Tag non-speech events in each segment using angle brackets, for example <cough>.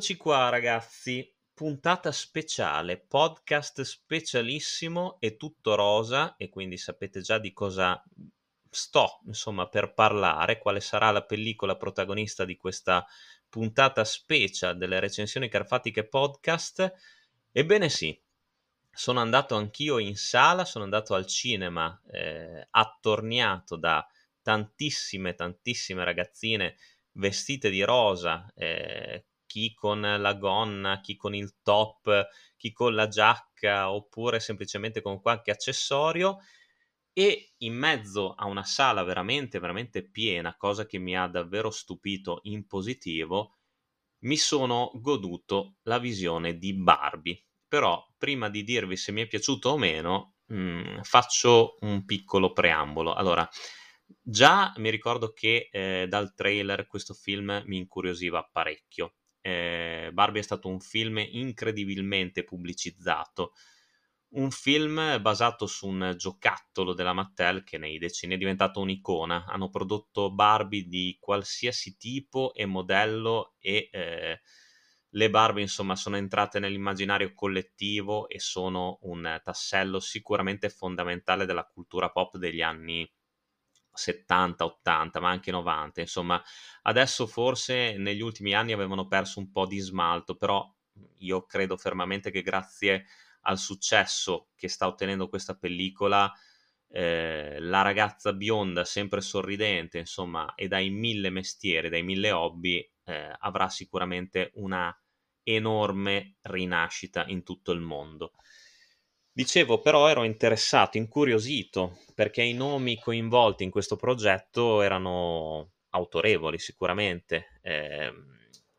Rieccoci qua ragazzi, puntata speciale, podcast specialissimo e tutto rosa e quindi sapete già di cosa sto insomma per parlare, quale sarà la pellicola protagonista di questa puntata special delle recensioni carfatiche podcast. Ebbene sì, sono andato anch'io in sala, sono andato al cinema eh, attorniato da tantissime, tantissime ragazzine vestite di rosa, eh, chi con la gonna, chi con il top, chi con la giacca oppure semplicemente con qualche accessorio e in mezzo a una sala veramente veramente piena, cosa che mi ha davvero stupito in positivo, mi sono goduto la visione di Barbie. Però prima di dirvi se mi è piaciuto o meno, mh, mm, faccio un piccolo preambolo. Allora, già mi ricordo che eh, dal trailer questo film mi incuriosiva parecchio eh, Barbie è stato un film incredibilmente pubblicizzato, un film basato su un giocattolo della Mattel che nei decenni è diventato un'icona. Hanno prodotto Barbie di qualsiasi tipo e modello e eh, le Barbie insomma sono entrate nell'immaginario collettivo e sono un tassello sicuramente fondamentale della cultura pop degli anni 70, 80, ma anche 90. Insomma, adesso forse negli ultimi anni avevano perso un po' di smalto, però io credo fermamente che grazie al successo che sta ottenendo questa pellicola, eh, la ragazza bionda, sempre sorridente, insomma, e dai mille mestieri, dai mille hobby, eh, avrà sicuramente una enorme rinascita in tutto il mondo. Dicevo, però ero interessato, incuriosito, perché i nomi coinvolti in questo progetto erano autorevoli sicuramente. Eh,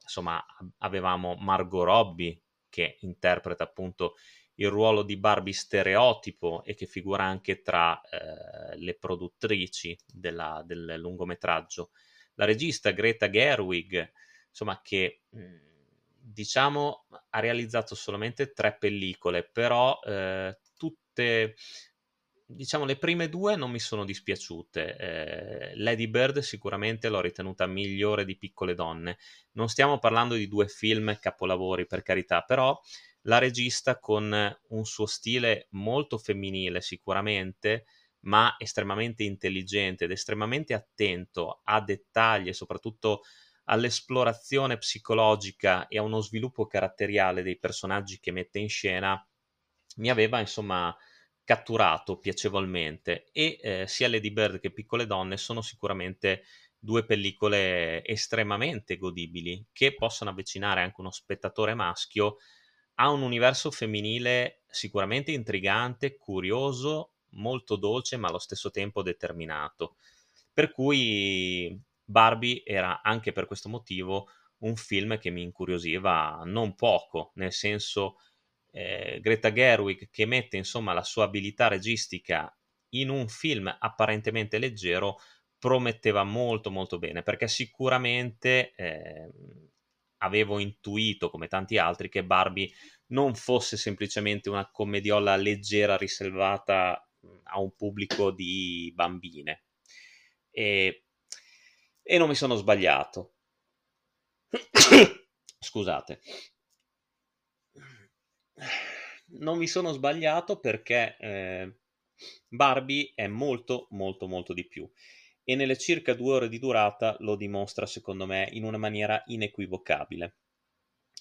insomma, avevamo Margot Robbie che interpreta appunto il ruolo di Barbie stereotipo e che figura anche tra eh, le produttrici della, del lungometraggio. La regista Greta Gerwig, insomma, che mh, diciamo, ha realizzato solamente tre pellicole, però eh, tutte, diciamo, le prime due non mi sono dispiaciute. Eh, Lady Bird sicuramente l'ho ritenuta migliore di Piccole Donne. Non stiamo parlando di due film capolavori, per carità, però la regista con un suo stile molto femminile sicuramente, ma estremamente intelligente ed estremamente attento a dettagli e soprattutto all'esplorazione psicologica e a uno sviluppo caratteriale dei personaggi che mette in scena, mi aveva insomma catturato piacevolmente e eh, sia Lady Bird che Piccole Donne sono sicuramente due pellicole estremamente godibili che possono avvicinare anche uno spettatore maschio a un universo femminile sicuramente intrigante, curioso, molto dolce ma allo stesso tempo determinato. Per cui Barbie era anche per questo motivo un film che mi incuriosiva non poco, nel senso eh, Greta Gerwig che mette insomma la sua abilità registica in un film apparentemente leggero prometteva molto molto bene perché sicuramente eh, avevo intuito come tanti altri che Barbie non fosse semplicemente una commediola leggera riservata a un pubblico di bambine. E e non mi sono sbagliato. <coughs> Scusate. Non mi sono sbagliato perché eh, Barbie è molto molto molto di più e nelle circa due ore di durata lo dimostra secondo me in una maniera inequivocabile.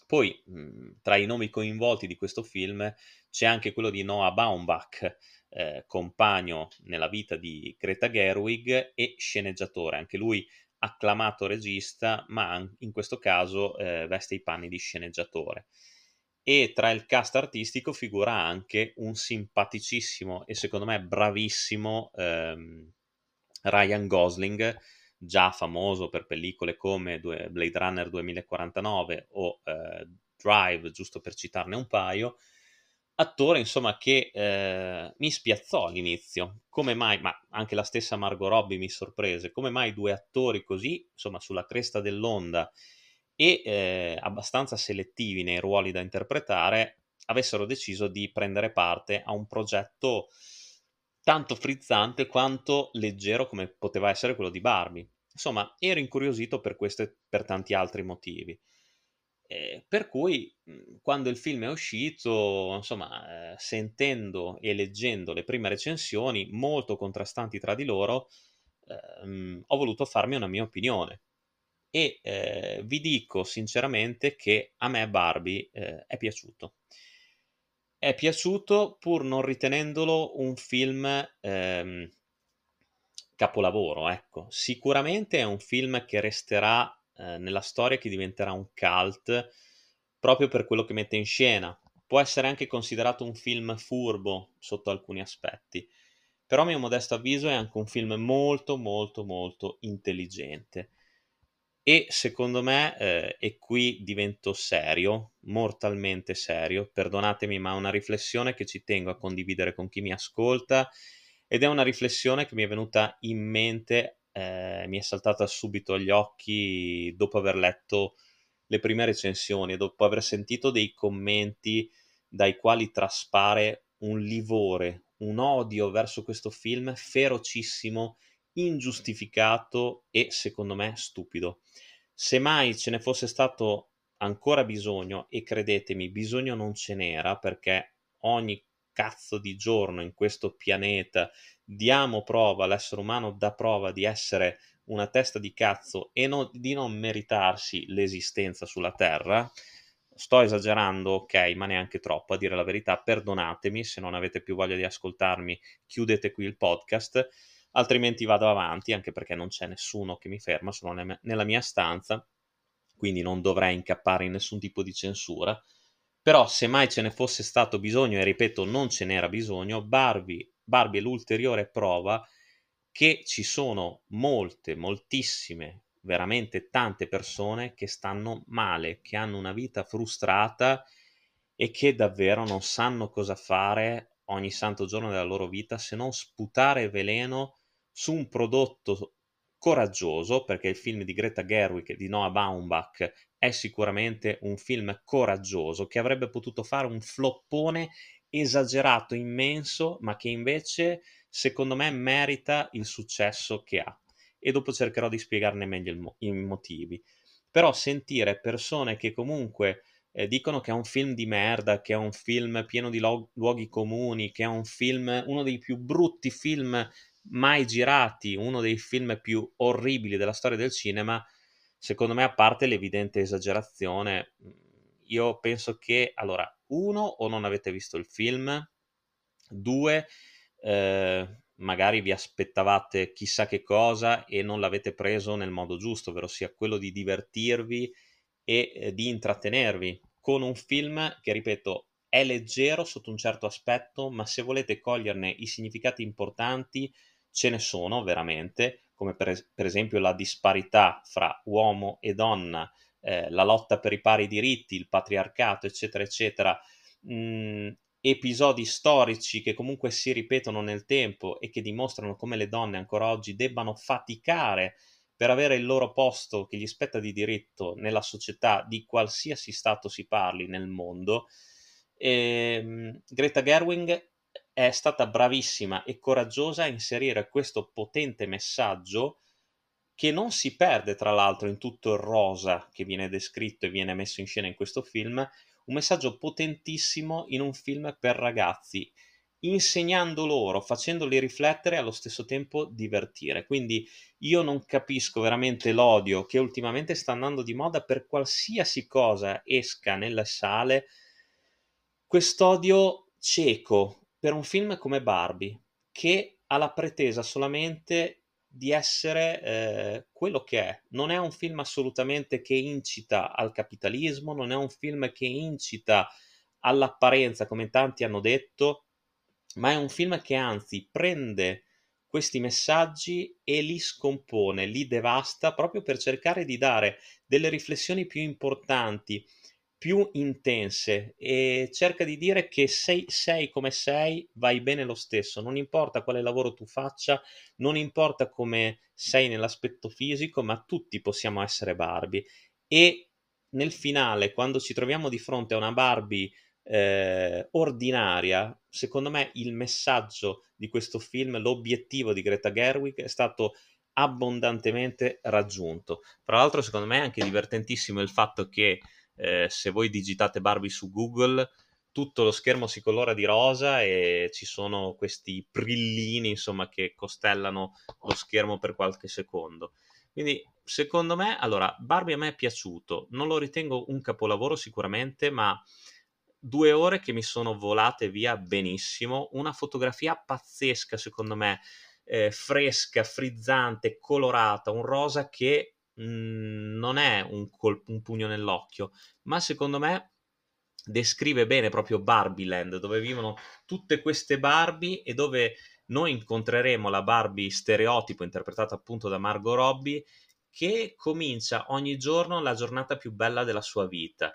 Poi, mh, tra i nomi coinvolti di questo film c'è anche quello di Noah Baumbach, eh, compagno nella vita di Greta Gerwig e sceneggiatore. Anche lui acclamato regista, ma in questo caso eh, veste i panni di sceneggiatore. E tra il cast artistico figura anche un simpaticissimo e secondo me bravissimo ehm, Ryan Gosling, già famoso per pellicole come Blade Runner 2049 o eh, Drive, giusto per citarne un paio, attore insomma che eh, mi spiazzò all'inizio. Come mai, ma anche la stessa Margot Robbie mi sorprese, come mai due attori così, insomma, sulla cresta dell'onda e eh, abbastanza selettivi nei ruoli da interpretare, avessero deciso di prendere parte a un progetto tanto frizzante quanto leggero come poteva essere quello di Barbie. Insomma, ero incuriosito per questo e per tanti altri motivi. Eh, per cui mhmm, quando il film è uscito, insomma, eh, sentendo e leggendo le prime recensioni, molto contrastanti tra di loro, ehm, ho voluto farmi una mia opinione. E eh, vi dico sinceramente che a me Barbie eh, è piaciuto. È piaciuto pur non ritenendolo un film ehm, capolavoro, ecco. Sicuramente è un film che resterà eh, nella storia, che diventerà un cult proprio per quello che mette in scena. Può essere anche considerato un film furbo sotto alcuni aspetti, però a mio modesto avviso è anche un film molto molto molto intelligente. E secondo me, eh, e qui divento serio, mortalmente serio, perdonatemi, ma è una riflessione che ci tengo a condividere con chi mi ascolta ed è una riflessione che mi è venuta in mente, eh, mi è saltata subito agli occhi dopo aver letto le prime recensioni, dopo aver sentito dei commenti dai quali traspare un livore, un odio verso questo film ferocissimo, ingiustificato e secondo me stupido. Se mai ce ne fosse stato ancora bisogno, e credetemi, bisogno non ce n'era perché ogni cazzo di giorno in questo pianeta diamo prova, l'essere umano dà prova di essere una testa di cazzo e no, di non meritarsi l'esistenza sulla Terra, sto esagerando, ok, ma neanche troppo, a dire la verità, perdonatemi se non avete più voglia di ascoltarmi, chiudete qui il podcast, altrimenti vado avanti, anche perché non c'è nessuno che mi ferma, sono nella mia stanza, quindi non dovrei incappare in nessun tipo di censura. Però se mai ce ne fosse stato bisogno, e ripeto, non ce n'era bisogno, Barbie, Barbie è l'ulteriore prova che ci sono molte, moltissime, veramente tante persone che stanno male, che hanno una vita frustrata e che davvero non sanno cosa fare ogni santo giorno della loro vita se non sputare veleno su un prodotto coraggioso, perché il film di Greta Gerwig e di Noah Baumbach è sicuramente un film coraggioso che avrebbe potuto fare un floppone esagerato, immenso, ma che invece secondo me merita il successo che ha. E dopo cercherò di spiegarne meglio mo- i motivi. Però sentire persone che comunque eh, dicono che è un film di merda, che è un film pieno di lo- luoghi comuni, che è un film, uno dei più brutti film mai girati, uno dei film più orribili della storia del cinema, secondo me, a parte l'evidente esagerazione, mhmm, io penso che, allora, uno, o non avete visto il film, due, eh, magari vi aspettavate chissà che cosa e non l'avete preso nel modo giusto, ovvero sia quello di divertirvi e eh, di intrattenervi con un film che, ripeto, è leggero sotto un certo aspetto, ma se volete coglierne i significati importanti, ce ne sono veramente, come per, per esempio la disparità fra uomo e donna, eh, la lotta per i pari diritti, il patriarcato, eccetera, eccetera. Mh, episodi storici che comunque si ripetono nel tempo e che dimostrano come le donne ancora oggi debbano faticare per avere il loro posto che gli spetta di diritto nella società di qualsiasi stato si parli nel mondo. E, ehm, Greta Gerwig è stata bravissima e coraggiosa a inserire questo potente messaggio che non si perde tra l'altro in tutto il rosa che viene descritto e viene messo in scena in questo film, un messaggio potentissimo in un film per ragazzi, insegnando loro, facendoli riflettere e allo stesso tempo divertire. Quindi io non capisco veramente l'odio che ultimamente sta andando di moda per qualsiasi cosa esca nelle sale, quest'odio cieco per un film come Barbie, che ha la pretesa solamente di essere eh, quello che è. Non è un film assolutamente che incita al capitalismo, non è un film che incita all'apparenza, come tanti hanno detto, ma è un film che anzi prende questi messaggi e li scompone, li devasta proprio per cercare di dare delle riflessioni più importanti più intense e cerca di dire che sei, sei come sei, vai bene lo stesso, non importa quale lavoro tu faccia, non importa come sei nell'aspetto fisico, ma tutti possiamo essere Barbie. E nel finale, quando ci troviamo di fronte a una Barbie eh, ordinaria, secondo me il messaggio di questo film, l'obiettivo di Greta Gerwig è stato abbondantemente raggiunto. Tra l'altro, secondo me è anche divertentissimo il fatto che eh, se voi digitate Barbie su Google, tutto lo schermo si colora di rosa e ci sono questi brillini, insomma, che costellano lo schermo per qualche secondo. Quindi, secondo me, allora, Barbie a me è piaciuto, non lo ritengo un capolavoro sicuramente, ma due ore che mi sono volate via benissimo, una fotografia pazzesca, secondo me, eh, fresca, frizzante, colorata, un rosa che mh, mhmm, non è un, col- un pugno nell'occhio, ma secondo me descrive bene proprio Barbie Land, dove vivono tutte queste Barbie e dove noi incontreremo la Barbie stereotipo interpretata appunto da Margot Robbie che comincia ogni giorno la giornata più bella della sua vita.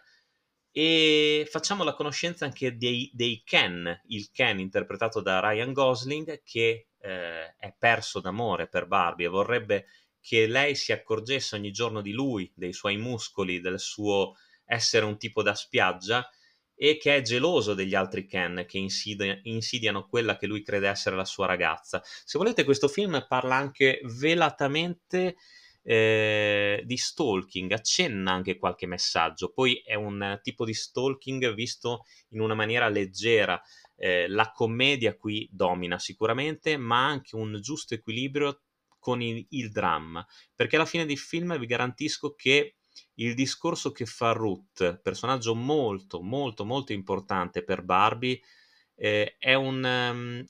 E facciamo la conoscenza anche dei, dei Ken, il Ken interpretato da Ryan Gosling che eh, è perso d'amore per Barbie e vorrebbe che lei si accorgesse ogni giorno di lui, dei suoi muscoli, del suo essere un tipo da spiaggia e che è geloso degli altri Ken che insidia, insidiano quella che lui crede essere la sua ragazza. Se volete, questo film parla anche velatamente eh, di stalking, accenna anche qualche messaggio. Poi è un tipo di stalking visto in una maniera leggera. Eh, la commedia qui domina sicuramente, ma anche un giusto equilibrio con il, il dramma, perché alla fine del film vi garantisco che il discorso che fa Ruth, personaggio molto, molto, molto importante per Barbie, eh, è, un, um,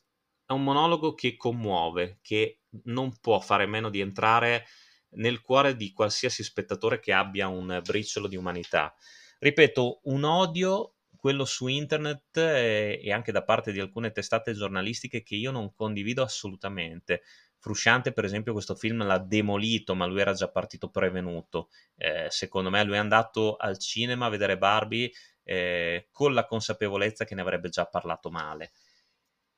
è, un, monologo che commuove, che non può fare meno di entrare nel cuore di qualsiasi spettatore che abbia un briciolo di umanità. Ripeto, un odio, quello su internet e, e anche da parte di alcune testate giornalistiche che io non condivido assolutamente Frusciante, per esempio, questo film l'ha demolito, ma lui era già partito prevenuto. Eh, secondo me lui è andato al cinema a vedere Barbie eh, con la consapevolezza che ne avrebbe già parlato male.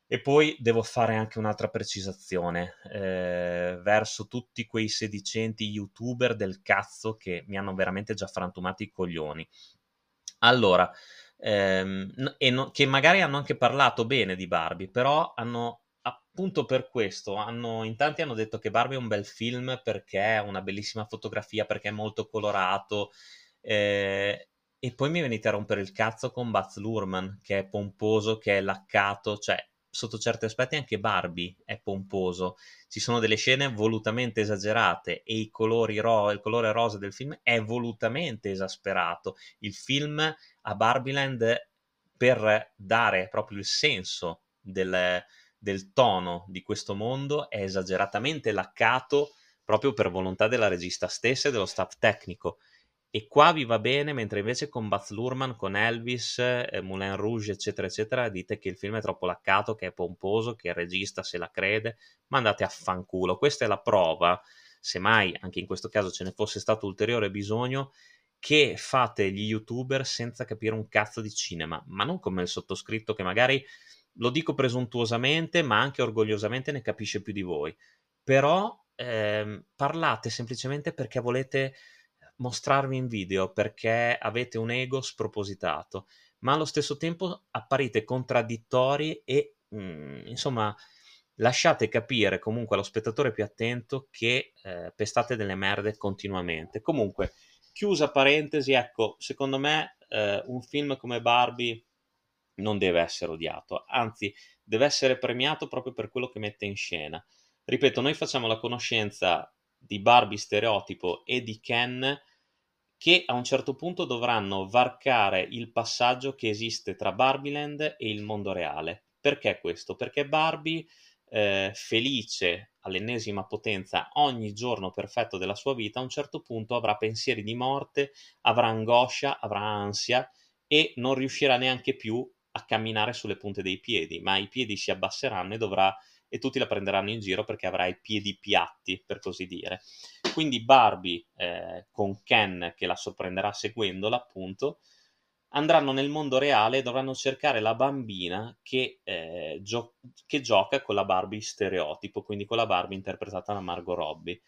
E poi devo fare anche un'altra precisazione eh, verso tutti quei sedicenti youtuber del cazzo che mi hanno veramente già frantumato i coglioni. Allora, ehm, no, che magari hanno anche parlato bene di Barbie, però hanno appunto per questo hanno, in tanti hanno detto che Barbie è un bel film perché è una bellissima fotografia, perché è molto colorato. Eh, e poi mi venite a rompere il cazzo con Baz Luhrmann, che è pomposo, che è laccato, cioè sotto certi aspetti anche Barbie è pomposo. Ci sono delle scene volutamente esagerate e i colori ro- il colore rosa del film è volutamente esasperato. Il film a Barbieland per dare proprio il senso del, del tono di questo mondo è esageratamente laccato proprio per volontà della regista stessa e dello staff tecnico. E qua vi va bene, mentre invece con Baz Luhrmann, con Elvis, eh, Moulin Rouge, eccetera, eccetera, dite che il film è troppo laccato, che è pomposo, che il regista se la crede, ma andate a fanculo. Questa è la prova, se mai anche in questo caso ce ne fosse stato ulteriore bisogno, che fate gli youtuber senza capire un cazzo di cinema, ma non come il sottoscritto che magari lo dico presuntuosamente, ma anche orgogliosamente ne capisce più di voi. Però ehm, parlate semplicemente perché volete mostrarvi in video, perché avete un ego spropositato, ma allo stesso tempo apparite contraddittori e mh, mm, insomma lasciate capire comunque allo spettatore più attento che eh, pestate delle merde continuamente. Comunque, chiusa parentesi, ecco, secondo me eh, un film come Barbie non deve essere odiato, anzi deve essere premiato proprio per quello che mette in scena. Ripeto, noi facciamo la conoscenza di Barbie stereotipo e di Ken che a un certo punto dovranno varcare il passaggio che esiste tra Barbieland e il mondo reale. Perché questo? Perché Barbie, eh, felice all'ennesima potenza ogni giorno perfetto della sua vita, a un certo punto avrà pensieri di morte, avrà angoscia, avrà ansia e non riuscirà neanche più a camminare sulle punte dei piedi, ma i piedi si abbasseranno e dovrà e tutti la prenderanno in giro perché avrà i piedi piatti, per così dire. Quindi Barbie eh, con Ken che la sorprenderà seguendola, appunto, andranno nel mondo reale e dovranno cercare la bambina che, eh, gio- che gioca con la Barbie stereotipo, quindi con la Barbie interpretata da Margot Robbie.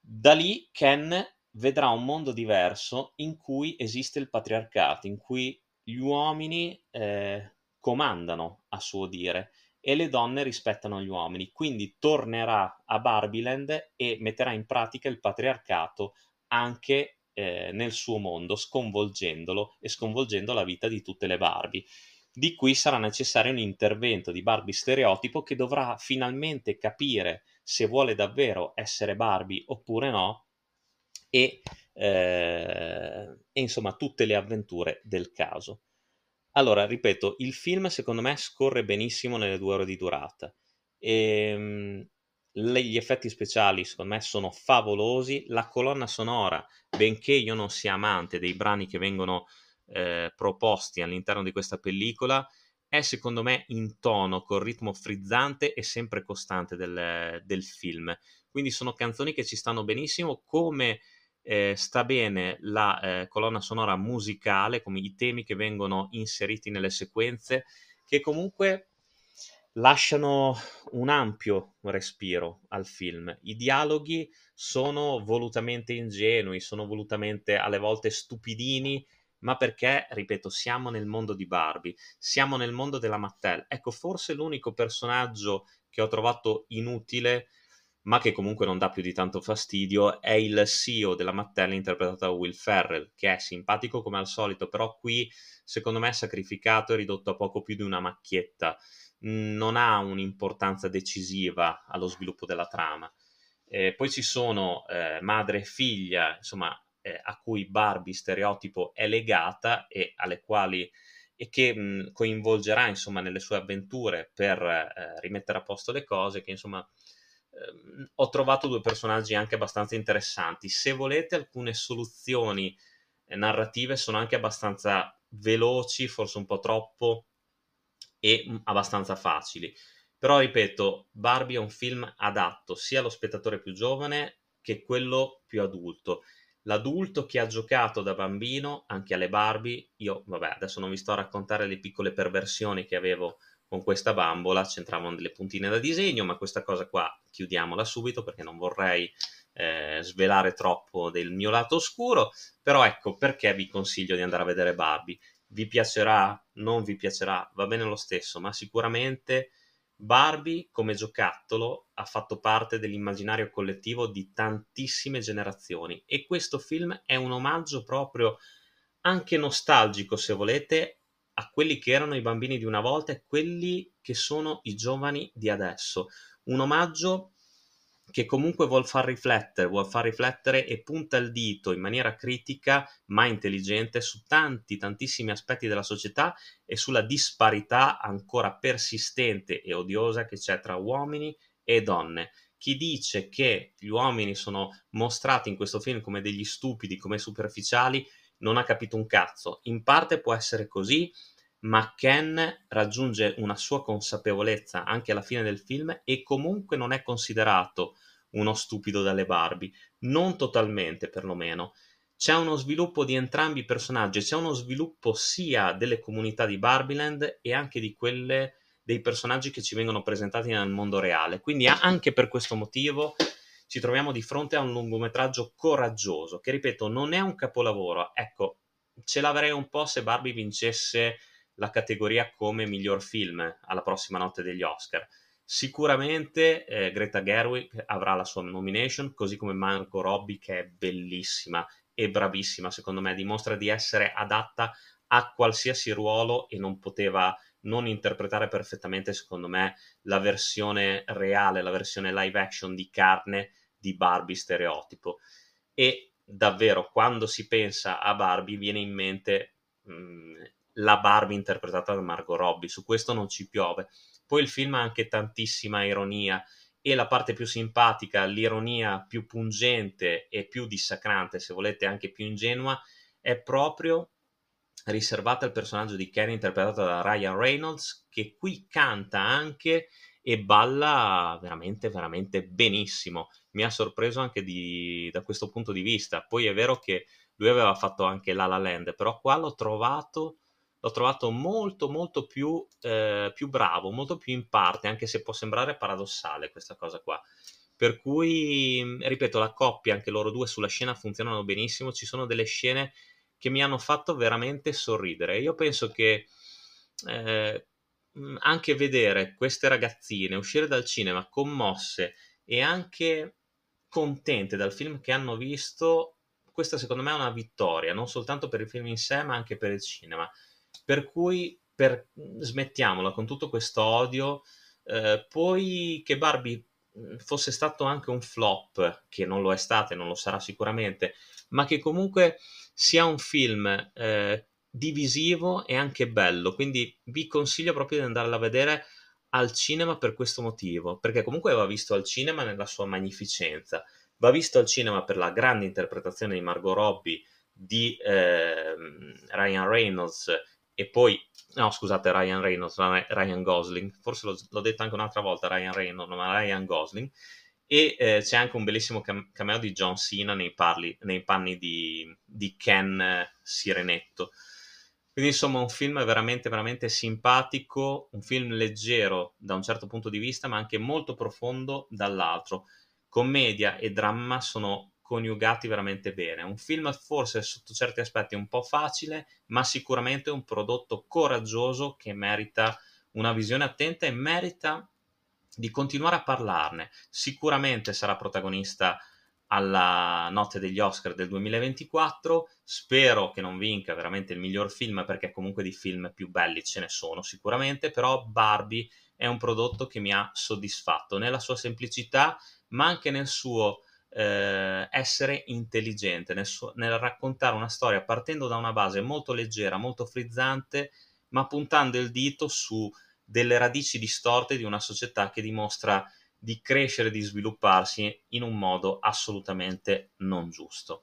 Da lì Ken vedrà un mondo diverso in cui esiste il patriarcato, in cui gli uomini eh, comandano a suo dire e le donne rispettano gli uomini, quindi tornerà a Barbiland e metterà in pratica il patriarcato anche eh, nel suo mondo, sconvolgendolo e sconvolgendo la vita di tutte le Barbie. Di qui sarà necessario un intervento di Barbie stereotipo che dovrà finalmente capire se vuole davvero essere Barbie oppure no e, eh, e insomma tutte le avventure del caso. Allora, ripeto, il film secondo me scorre benissimo nelle due ore di durata. E, ehm, gli effetti speciali secondo me sono favolosi, la colonna sonora, benché io non sia amante dei brani che vengono eh, proposti all'interno di questa pellicola, è secondo me in tono col ritmo frizzante e sempre costante del, del film. Quindi sono canzoni che ci stanno benissimo, come eh, sta bene la eh, colonna sonora musicale, come i temi che vengono inseriti nelle sequenze, che comunque lasciano un ampio respiro al film. I dialoghi sono volutamente ingenui, sono volutamente alle volte stupidini, ma perché, ripeto, siamo nel mondo di Barbie, siamo nel mondo della Mattel. Ecco, forse l'unico personaggio che ho trovato inutile, ma che comunque non dà più di tanto fastidio, è il CEO della Mattel interpretato da Will Ferrell, che è simpatico come al solito, però qui secondo me è sacrificato e ridotto a poco più di una macchietta non ha un'importanza decisiva allo sviluppo della trama. Eh, poi ci sono eh, madre e figlia, insomma, eh, a cui Barbie stereotipo è legata e alle quali e che mh, coinvolgerà insomma nelle sue avventure per eh, rimettere a posto le cose che insomma ehm, ho trovato due personaggi anche abbastanza interessanti se volete alcune soluzioni eh, narrative sono anche abbastanza veloci forse un po' troppo e mm, abbastanza facili. Però ripeto, Barbie è un film adatto sia allo spettatore più giovane che quello più adulto. L'adulto che ha giocato da bambino anche alle Barbie, io vabbè, adesso non vi sto a raccontare le piccole perversioni che avevo con questa bambola, c'entravano delle puntine da disegno, ma questa cosa qua chiudiamola subito perché non vorrei eh, svelare troppo del mio lato oscuro, però ecco perché vi consiglio di andare a vedere Barbie. Vi piacerà, non vi piacerà, va bene lo stesso, ma sicuramente Barbie come giocattolo ha fatto parte dell'immaginario collettivo di tantissime generazioni e questo film è un omaggio proprio anche nostalgico, se volete, a quelli che erano i bambini di una volta e quelli che sono i giovani di adesso. Un omaggio che comunque vuol far riflettere, vuol far riflettere e punta il dito in maniera critica ma intelligente su tanti, tantissimi aspetti della società e sulla disparità ancora persistente e odiosa che c'è tra uomini e donne. Chi dice che gli uomini sono mostrati in questo film come degli stupidi, come superficiali, non ha capito un cazzo. In parte può essere così, ma Ken raggiunge una sua consapevolezza anche alla fine del film e comunque non è considerato uno stupido dalle Barbie, non totalmente perlomeno. C'è uno sviluppo di entrambi i personaggi, c'è uno sviluppo sia delle comunità di Barbieland e anche di quelle dei personaggi che ci vengono presentati nel mondo reale. Quindi anche per questo motivo ci troviamo di fronte a un lungometraggio coraggioso, che ripeto, non è un capolavoro. Ecco, ce l'avrei un po' se Barbie vincesse la categoria come miglior film alla prossima notte degli Oscar. Sicuramente eh, Greta Gerwig avrà la sua nomination, così come Margot Robbie, che è bellissima e bravissima, secondo me, dimostra di essere adatta a qualsiasi ruolo e non poteva non interpretare perfettamente, secondo me, la versione reale, la versione live action di carne di Barbie stereotipo. E davvero, quando si pensa a Barbie, viene in mente mh, mm, la Barbie interpretata da Margot Robbie, su questo non ci piove. Poi il film ha anche tantissima ironia e la parte più simpatica, l'ironia più pungente e più dissacrante, se volete anche più ingenua, è proprio riservata al personaggio di Ken interpretato da Ryan Reynolds, che qui canta anche e balla veramente, veramente benissimo. Mi ha sorpreso anche di, da questo punto di vista. Poi è vero che lui aveva fatto anche La La Land, però qua l'ho trovato l'ho trovato molto molto più, eh, più bravo, molto più in parte, anche se può sembrare paradossale questa cosa qua. Per cui, ripeto, la coppia, anche loro due sulla scena funzionano benissimo, ci sono delle scene che mi hanno fatto veramente sorridere. Io penso che eh, anche vedere queste ragazzine uscire dal cinema commosse e anche contente dal film che hanno visto questa secondo me è una vittoria, non soltanto per il film in sé, ma anche per il cinema. Per cui per, smettiamola con tutto questo odio. Eh, poi che Barbie fosse stato anche un flop, che non lo è stato e non lo sarà sicuramente, ma che comunque sia un film eh, divisivo e anche bello. Quindi vi consiglio proprio di andarla a vedere al cinema per questo motivo, perché comunque va visto al cinema nella sua magnificenza, va visto al cinema per la grande interpretazione di Margot Robbie, di eh, Ryan Reynolds e poi, no scusate, Ryan Reynolds, Ryan Gosling, forse l'ho, l'ho detto anche un'altra volta Ryan Reynolds, ma Ryan Gosling, e eh, c'è anche un bellissimo cameo di John Cena nei, parli, nei panni di, di Ken eh, Sirenetto. Quindi insomma un film veramente, veramente simpatico, un film leggero da un certo punto di vista, ma anche molto profondo dall'altro. Commedia e dramma sono coniugati veramente bene. Un film forse sotto certi aspetti un po' facile, ma sicuramente un prodotto coraggioso che merita una visione attenta e merita di continuare a parlarne. Sicuramente sarà protagonista alla notte degli Oscar del 2024. Spero che non vinca veramente il miglior film perché comunque di film più belli ce ne sono sicuramente, però Barbie è un prodotto che mi ha soddisfatto nella sua semplicità, ma anche nel suo eh, essere intelligente, nel, suo, nel raccontare una storia partendo da una base molto leggera, molto frizzante, ma puntando il dito su delle radici distorte di una società che dimostra di crescere, di svilupparsi in un modo assolutamente non giusto.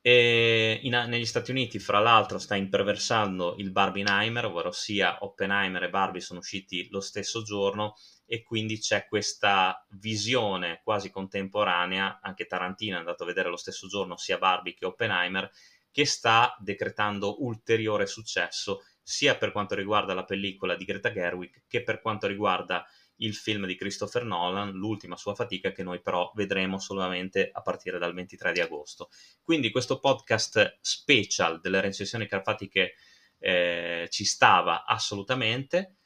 E in, negli Stati Uniti, fra l'altro, sta imperversando il Barbieheimer, ovvero sia Oppenheimer e Barbie sono usciti lo stesso giorno e quindi c'è questa visione quasi contemporanea, anche Tarantino è andato a vedere lo stesso giorno sia Barbie che Oppenheimer, che sta decretando ulteriore successo sia per quanto riguarda la pellicola di Greta Gerwig che per quanto riguarda il film di Christopher Nolan, l'ultima sua fatica che noi però vedremo solamente a partire dal 23 di agosto. Quindi questo podcast special delle recensioni carfatiche eh, ci stava assolutamente.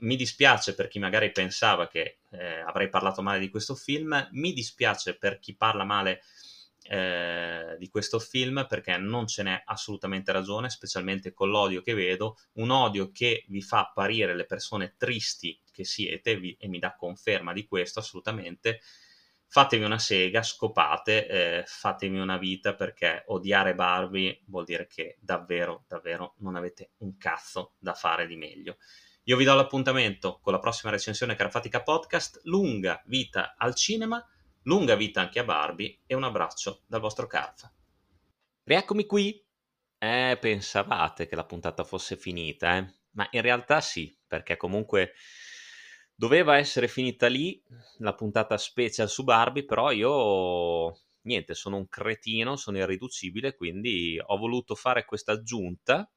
Mi dispiace per chi magari pensava che eh, avrei parlato male di questo film, mi dispiace per chi parla male eh, di questo film perché non ce n'è assolutamente ragione, specialmente con l'odio che vedo, un odio che vi fa apparire le persone tristi che siete vi, e mi dà conferma di questo assolutamente. Fatevi una sega, scopate, eh, fatevi una vita perché odiare Barbie vuol dire che davvero, davvero non avete un cazzo da fare di meglio. Io vi do l'appuntamento con la prossima recensione Carafatica Podcast, lunga vita al cinema Lunga vita anche a Barbie e un abbraccio dal vostro Carfa. Rieccomi qui. Eh, pensavate che la puntata fosse finita, eh? Ma in realtà sì, perché comunque doveva essere finita lì la puntata special su Barbie, però io niente, sono un cretino, sono irriducibile, quindi ho voluto fare questa aggiunta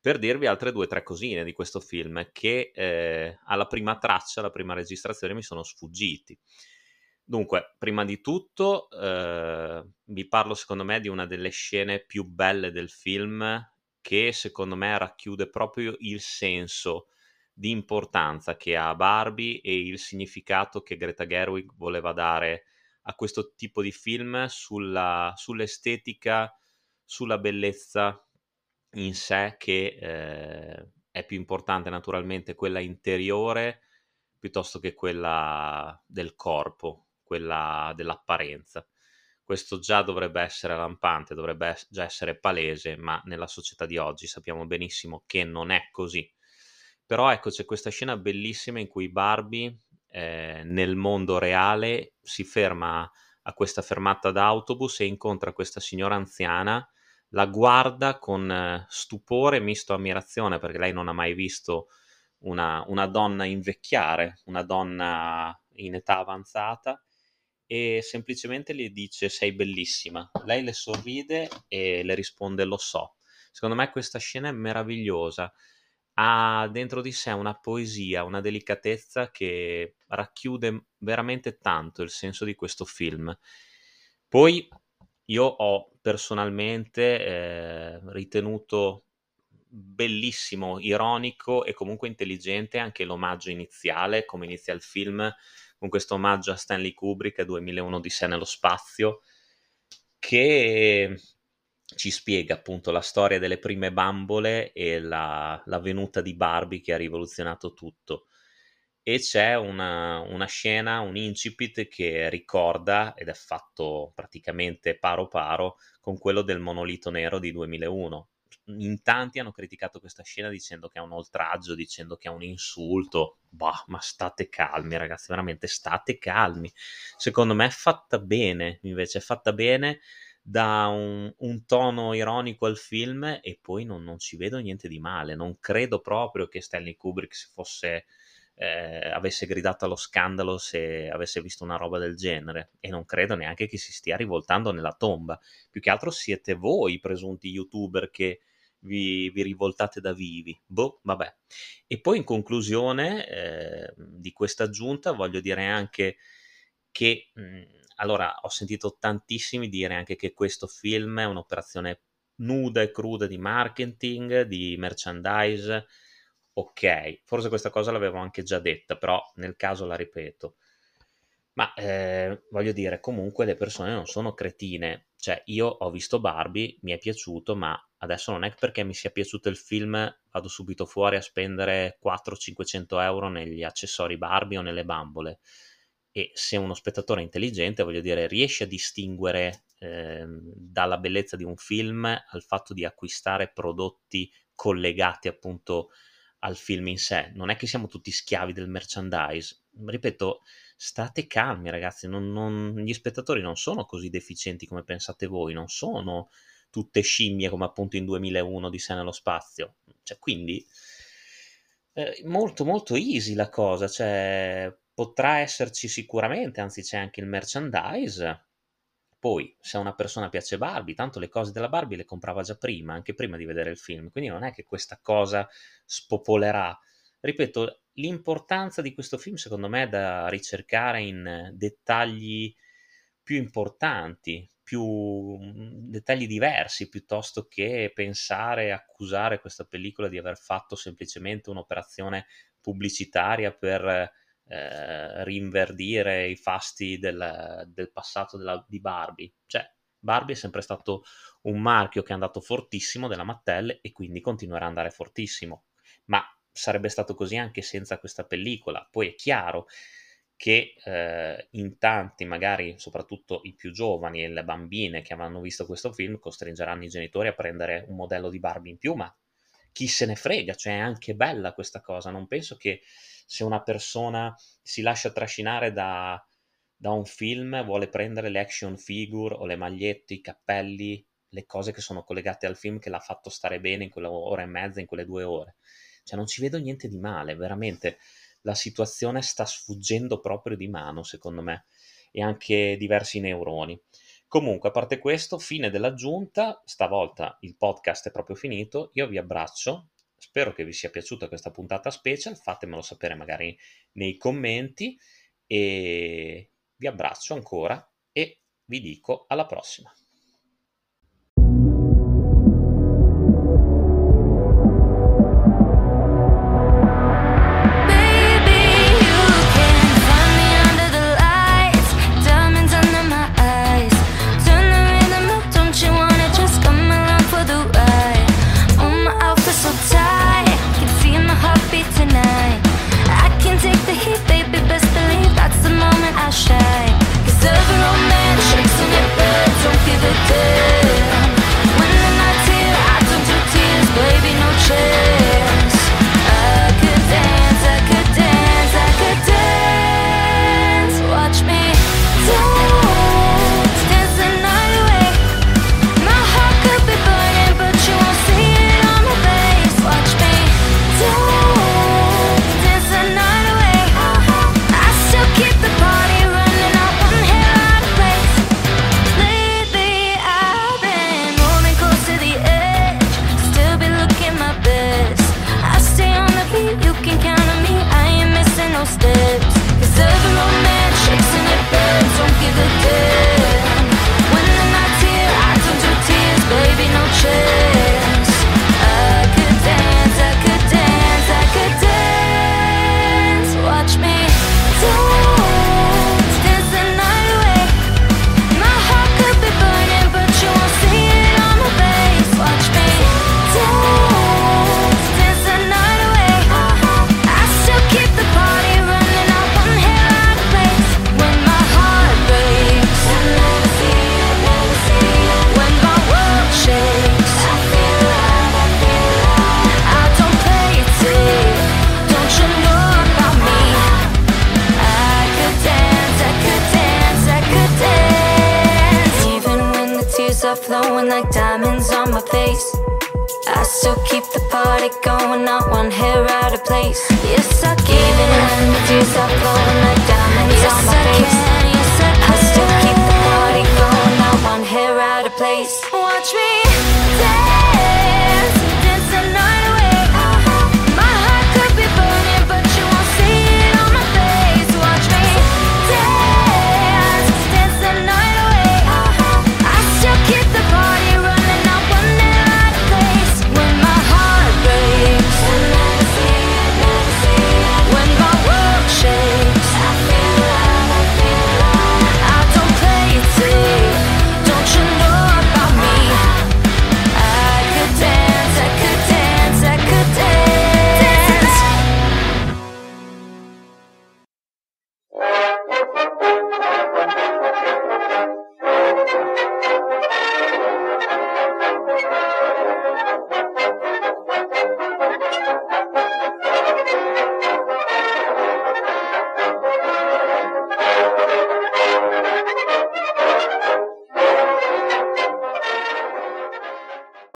per dirvi altre due o tre cosine di questo film che eh, alla prima traccia, alla prima registrazione mi sono sfuggiti. Dunque, prima di tutto, eh, vi parlo secondo me di una delle scene più belle del film che secondo me racchiude proprio il senso di importanza che ha Barbie e il significato che Greta Gerwig voleva dare a questo tipo di film sulla, sull'estetica, sulla bellezza in sé che eh, è più importante naturalmente quella interiore piuttosto che quella del corpo quella dell'apparenza. Questo già dovrebbe essere lampante, dovrebbe già essere palese, ma nella società di oggi sappiamo benissimo che non è così. Però ecco, c'è questa scena bellissima in cui Barbie eh, nel mondo reale si ferma a questa fermata d'autobus e incontra questa signora anziana, la guarda con eh, stupore misto ammirazione perché lei non ha mai visto una, una donna invecchiare, una donna in età avanzata e semplicemente gli dice sei bellissima. Lei le sorride e le risponde lo so. Secondo me questa scena è meravigliosa. Ha dentro di sé una poesia, una delicatezza che racchiude veramente tanto il senso di questo film. Poi io ho personalmente eh, ritenuto bellissimo, ironico e comunque intelligente anche l'omaggio iniziale, come inizia il film con questo omaggio a Stanley Kubrick 2001 di sé nello spazio che ci spiega appunto la storia delle prime bambole e la, la venuta di Barbie che ha rivoluzionato tutto. E c'è una, una, scena, un incipit che ricorda, ed è fatto praticamente paro paro, con quello del monolito nero di 2001. In tanti hanno criticato questa scena dicendo che è un oltraggio, dicendo che è un insulto. Bah, ma state calmi, ragazzi, veramente state calmi. Secondo me è fatta bene, invece è fatta bene dà un, un, tono ironico al film e poi non, non, ci vedo niente di male. Non credo proprio che Stanley Kubrick si fosse, eh, avesse gridato allo scandalo se avesse visto una roba del genere e non credo neanche che si stia rivoltando nella tomba. Più che altro siete voi, presunti youtuber, che vi, vi rivoltate da vivi. Boh, vabbè. E poi in conclusione eh, di questa aggiunta voglio dire anche che... Mh, mm, allora, ho sentito tantissimi dire anche che questo film è un'operazione nuda e cruda di marketing, di merchandise. Ok, forse questa cosa l'avevo anche già detta, però nel caso la ripeto. Ma eh, voglio dire, comunque le persone non sono cretine. Cioè, io ho visto Barbie, mi è piaciuto, ma adesso non è perché mi sia piaciuto il film vado subito fuori a spendere 400-500 euro negli accessori Barbie o nelle bambole e se uno spettatore è intelligente, voglio dire, riesce a distinguere eh, dalla bellezza di un film al fatto di acquistare prodotti collegati appunto al film in sé. Non è che siamo tutti schiavi del merchandise. Ripeto, state calmi ragazzi, non, non, gli spettatori non sono così deficienti come pensate voi, non sono tutte scimmie come appunto in 2001 di sé nello spazio. Cioè, quindi... Eh, molto molto easy la cosa, cioè potrà esserci sicuramente, anzi c'è anche il merchandise. Poi, se a una persona piace Barbie, tanto le cose della Barbie le comprava già prima, anche prima di vedere il film, quindi non è che questa cosa spopolerà. Ripeto, l'importanza di questo film secondo me è da ricercare in dettagli più importanti, più dettagli diversi, piuttosto che pensare e accusare questa pellicola di aver fatto semplicemente un'operazione pubblicitaria per eh, rinverdire i fasti del, del passato della, di Barbie. Cioè, Barbie è sempre stato un marchio che è andato fortissimo della Mattel e quindi continuerà ad andare fortissimo. Ma sarebbe stato così anche senza questa pellicola. Poi è chiaro che eh, in tanti, magari soprattutto i più giovani e le bambine che avranno visto questo film, costringeranno i genitori a prendere un modello di Barbie in più, ma chi se ne frega, cioè è anche bella questa cosa. Non penso che se una persona si lascia trascinare da, da un film, vuole prendere le action figure o le magliette, i cappelli, le cose che sono collegate al film che l'ha fatto stare bene in quella ora e mezza, in quelle due ore. Cioè non ci vedo niente di male, veramente la situazione sta sfuggendo proprio di mano, secondo me, e anche diversi neuroni. Comunque, a parte questo, fine dell'aggiunta, stavolta il podcast è proprio finito, io vi abbraccio, Spero che vi sia piaciuta questa puntata special, fatemelo sapere magari nei commenti e vi abbraccio ancora e vi dico alla prossima.